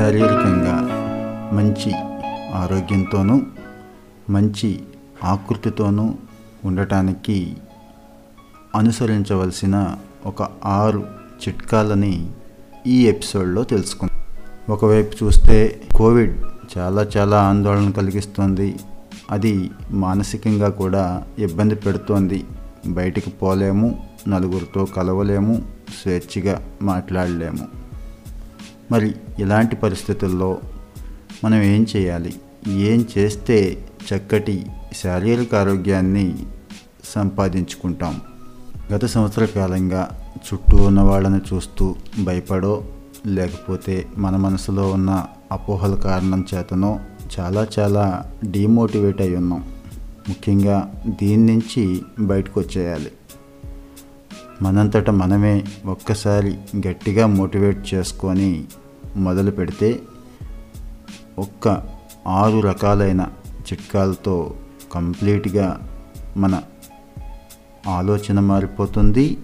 శారీరకంగా మంచి ఆరోగ్యంతోనూ మంచి ఆకృతితోనూ ఉండటానికి అనుసరించవలసిన ఒక ఆరు చిట్కాలని ఈ ఎపిసోడ్లో తెలుసుకుందాం. ఒకవైపు చూస్తే కోవిడ్ చాలా చాలా ఆందోళన కలిగిస్తుంది. అది మానసికంగా కూడా ఇబ్బంది పెడుతోంది. బయటికి పోలేము నలుగురితో కలవలేము స్వేచ్ఛగా మాట్లాడలేము. మరి ఇలాంటి పరిస్థితుల్లో మనం ఏం చేయాలి? ఏం చేస్తే చక్కటి శారీరక ఆరోగ్యాన్ని సంపాదించుకుంటాం? గత సంవత్సర కాలంగా చుట్టూ ఉన్న వాళ్ళని చూస్తూ భయపడో లేకపోతే మన మనసులో ఉన్న అపోహల కారణం చేతనో చాలా చాలా డీమోటివేట్ అయి ఉన్నాం. ముఖ్యంగా దీని నుంచి బయటకు వచ్చేయాలి. మనంతట మనమే ఒక్కసారి గట్టిగా మోటివేట్ చేసుకొని మొదలు పెడితే ఒక్క ఆరు రకాలైన చిట్కాలతో కంప్లీట్గా మన ఆలోచన మారిపోతుంది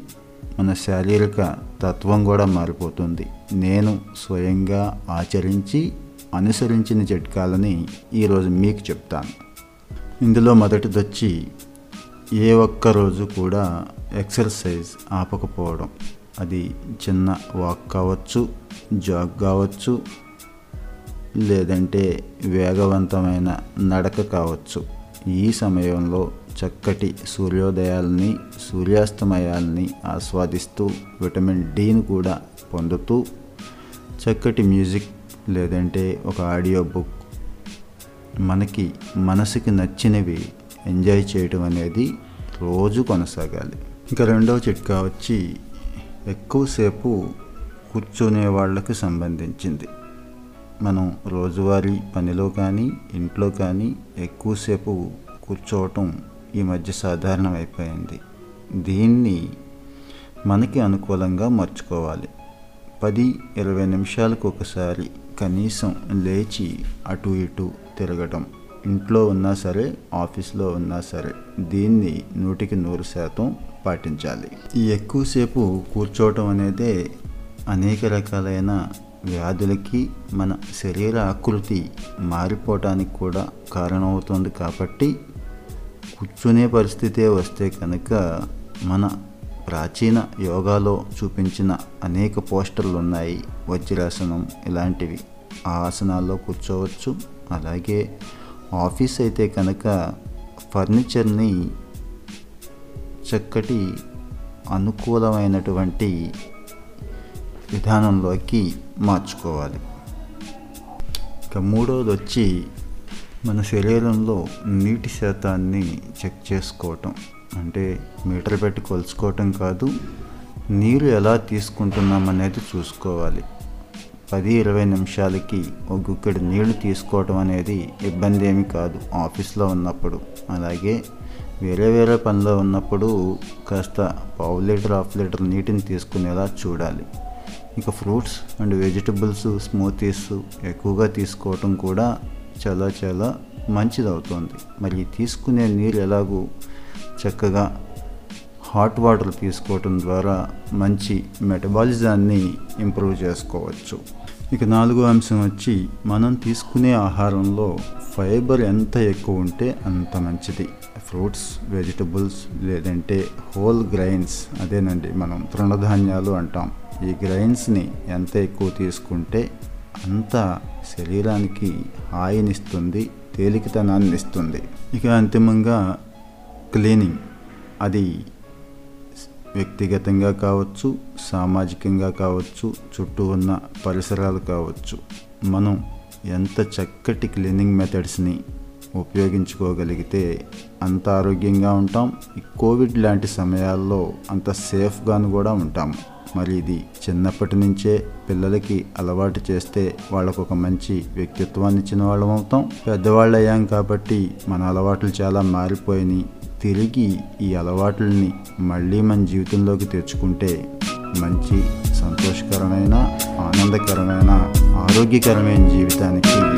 మన శారీరక తత్వం కూడా మారిపోతుంది. నేను స్వయంగా ఆచరించి అనుసరించిన చిట్కాలని ఈరోజు మీకు చెప్తాను. ఇందులో మొదటిది వచ్చి ఏ ఒక్క రోజు కూడా ఎక్సర్సైజ్ ఆపకపోవడం. అది చిన్న వాక్ కావచ్చు జాగ్ కావచ్చు లేదంటే వేగవంతమైన నడక కావచ్చు. ఈ సమయంలో చక్కటి సూర్యోదయాల్ని సూర్యాస్తమయాల్ని ఆస్వాదిస్తూ విటమిన్ డిని కూడా పొందుతూ చక్కటి మ్యూజిక్ లేదంటే ఒక ఆడియో బుక్ మనకి మనసుకి నచ్చినవి ఎంజాయ్ చేయటం అనేది రోజు కొనసాగాలి. ఇంకా రెండవ చిట్కా వచ్చి ఎక్కువసేపు కూర్చునే వాళ్ళకి సంబంధించింది. మనం రోజువారీ పనిలో కానీ ఇంట్లో కానీ ఎక్కువసేపు కూర్చోవటం ఈ మధ్య సాధారణం అయిపోయింది దీన్ని మనకి అనుకూలంగా మార్చుకోవాలి. పది ఇరవై నిమిషాలకు ఒకసారి కనీసం లేచి అటు ఇటు తిరగటం. ఇంట్లో ఉన్నా సరే ఆఫీస్లో ఉన్నా సరే దీన్ని నూటికి నూరు శాతం పాటించాలి ఈ ఎక్కువసేపు కూర్చోవటం అనేది అనేక రకాలైన వ్యాధులకి మన శరీర ఆకృతి మారిపోవటానికి కూడా కారణమవుతుంది కాబట్టి కూర్చునే పరిస్థితే వస్తే కనుక మన ప్రాచీన యోగాలో చూపించిన అనేక పోస్టర్లు ఉన్నాయి. వజ్రాసనం ఇలాంటివి. ఆ ఆసనాల్లో కూర్చోవచ్చు. అలాగే ఆఫీస్ అయితే కనుక ఫర్నిచర్ని చక్కటి అనుకూలమైనటువంటి విధానంలోకి మార్చుకోవాలి. ఇక మూడవది వచ్చి మన శరీరంలో నీటి శాతాన్ని చెక్ చేసుకోవటం. అంటే మీటర్ పెట్టి కొలుచుకోవటం కాదు నీరు ఎలా తీసుకుంటున్నాం అనేది చూసుకోవాలి. పది ఇరవై నిమిషాలకి ఒక గుక్కడి నీళ్ళు తీసుకోవటం అనేది ఇబ్బంది ఏమి కాదు ఆఫీస్లో ఉన్నప్పుడు. అలాగే వేరే వేరే పనిలో ఉన్నప్పుడు కాస్త పావు లీటర్ హాఫ్ లీటర్ నీటిని తీసుకునేలా చూడాలి. ఇక ఫ్రూట్స్ అండ్ వెజిటబుల్స్ స్మూతీస్ ఎక్కువగా తీసుకోవటం కూడా చాలా చాలా మంచిది అవుతుంది మరి తీసుకునే నీరు ఎలాగూ చక్కగా హాట్ వాటర్ తీసుకోవటం ద్వారా మంచి మెటబాలిజాన్ని ఇంప్రూవ్ చేసుకోవచ్చు. ఇక నాలుగో అంశం వచ్చి మనం తీసుకునే ఆహారంలో ఫైబర్ ఎంత ఎక్కువ ఉంటే అంత మంచిది. ఫ్రూట్స్ వెజిటబుల్స్ లేదంటే హోల్ గ్రైన్స్ అదేనండి మనం తృణధాన్యాలు అంటాం. ఈ గ్రైన్స్ని ఎంత ఎక్కువ తీసుకుంటే అంత శరీరానికి హాయినిస్తుంది తేలికతనాన్ని ఇస్తుంది. ఇక అంతిమంగా క్లీనింగ్. అది వ్యక్తిగతంగా కావచ్చు సామాజికంగా కావచ్చు చుట్టూ ఉన్న పరిసరాలు కావచ్చు. మనం ఎంత చక్కటి క్లీనింగ్ మెథడ్స్ని ఉపయోగించుకోగలిగితే అంత ఆరోగ్యంగా ఉంటాం. ఈ కోవిడ్ లాంటి సమయాల్లో అంత సేఫ్గాను కూడా ఉంటాం. మరి ఇది చిన్నప్పటి నుంచే పిల్లలకి అలవాటు చేస్తే వాళ్ళకు ఒక మంచి వ్యక్తిత్వాన్ని ఇచ్చిన వాళ్ళం అవుతాం. పెద్దవాళ్ళు అయ్యాం కాబట్టి మన అలవాట్లు చాలా మారిపోయినాయి తిరిగి ఈ అలవాట్లని మళ్ళీ మన జీవితంలోకి తెచ్చుకుంటే మంచి సంతోషకరమైన ఆనందకరమైన ఆరోగ్యకరమైన జీవితానికి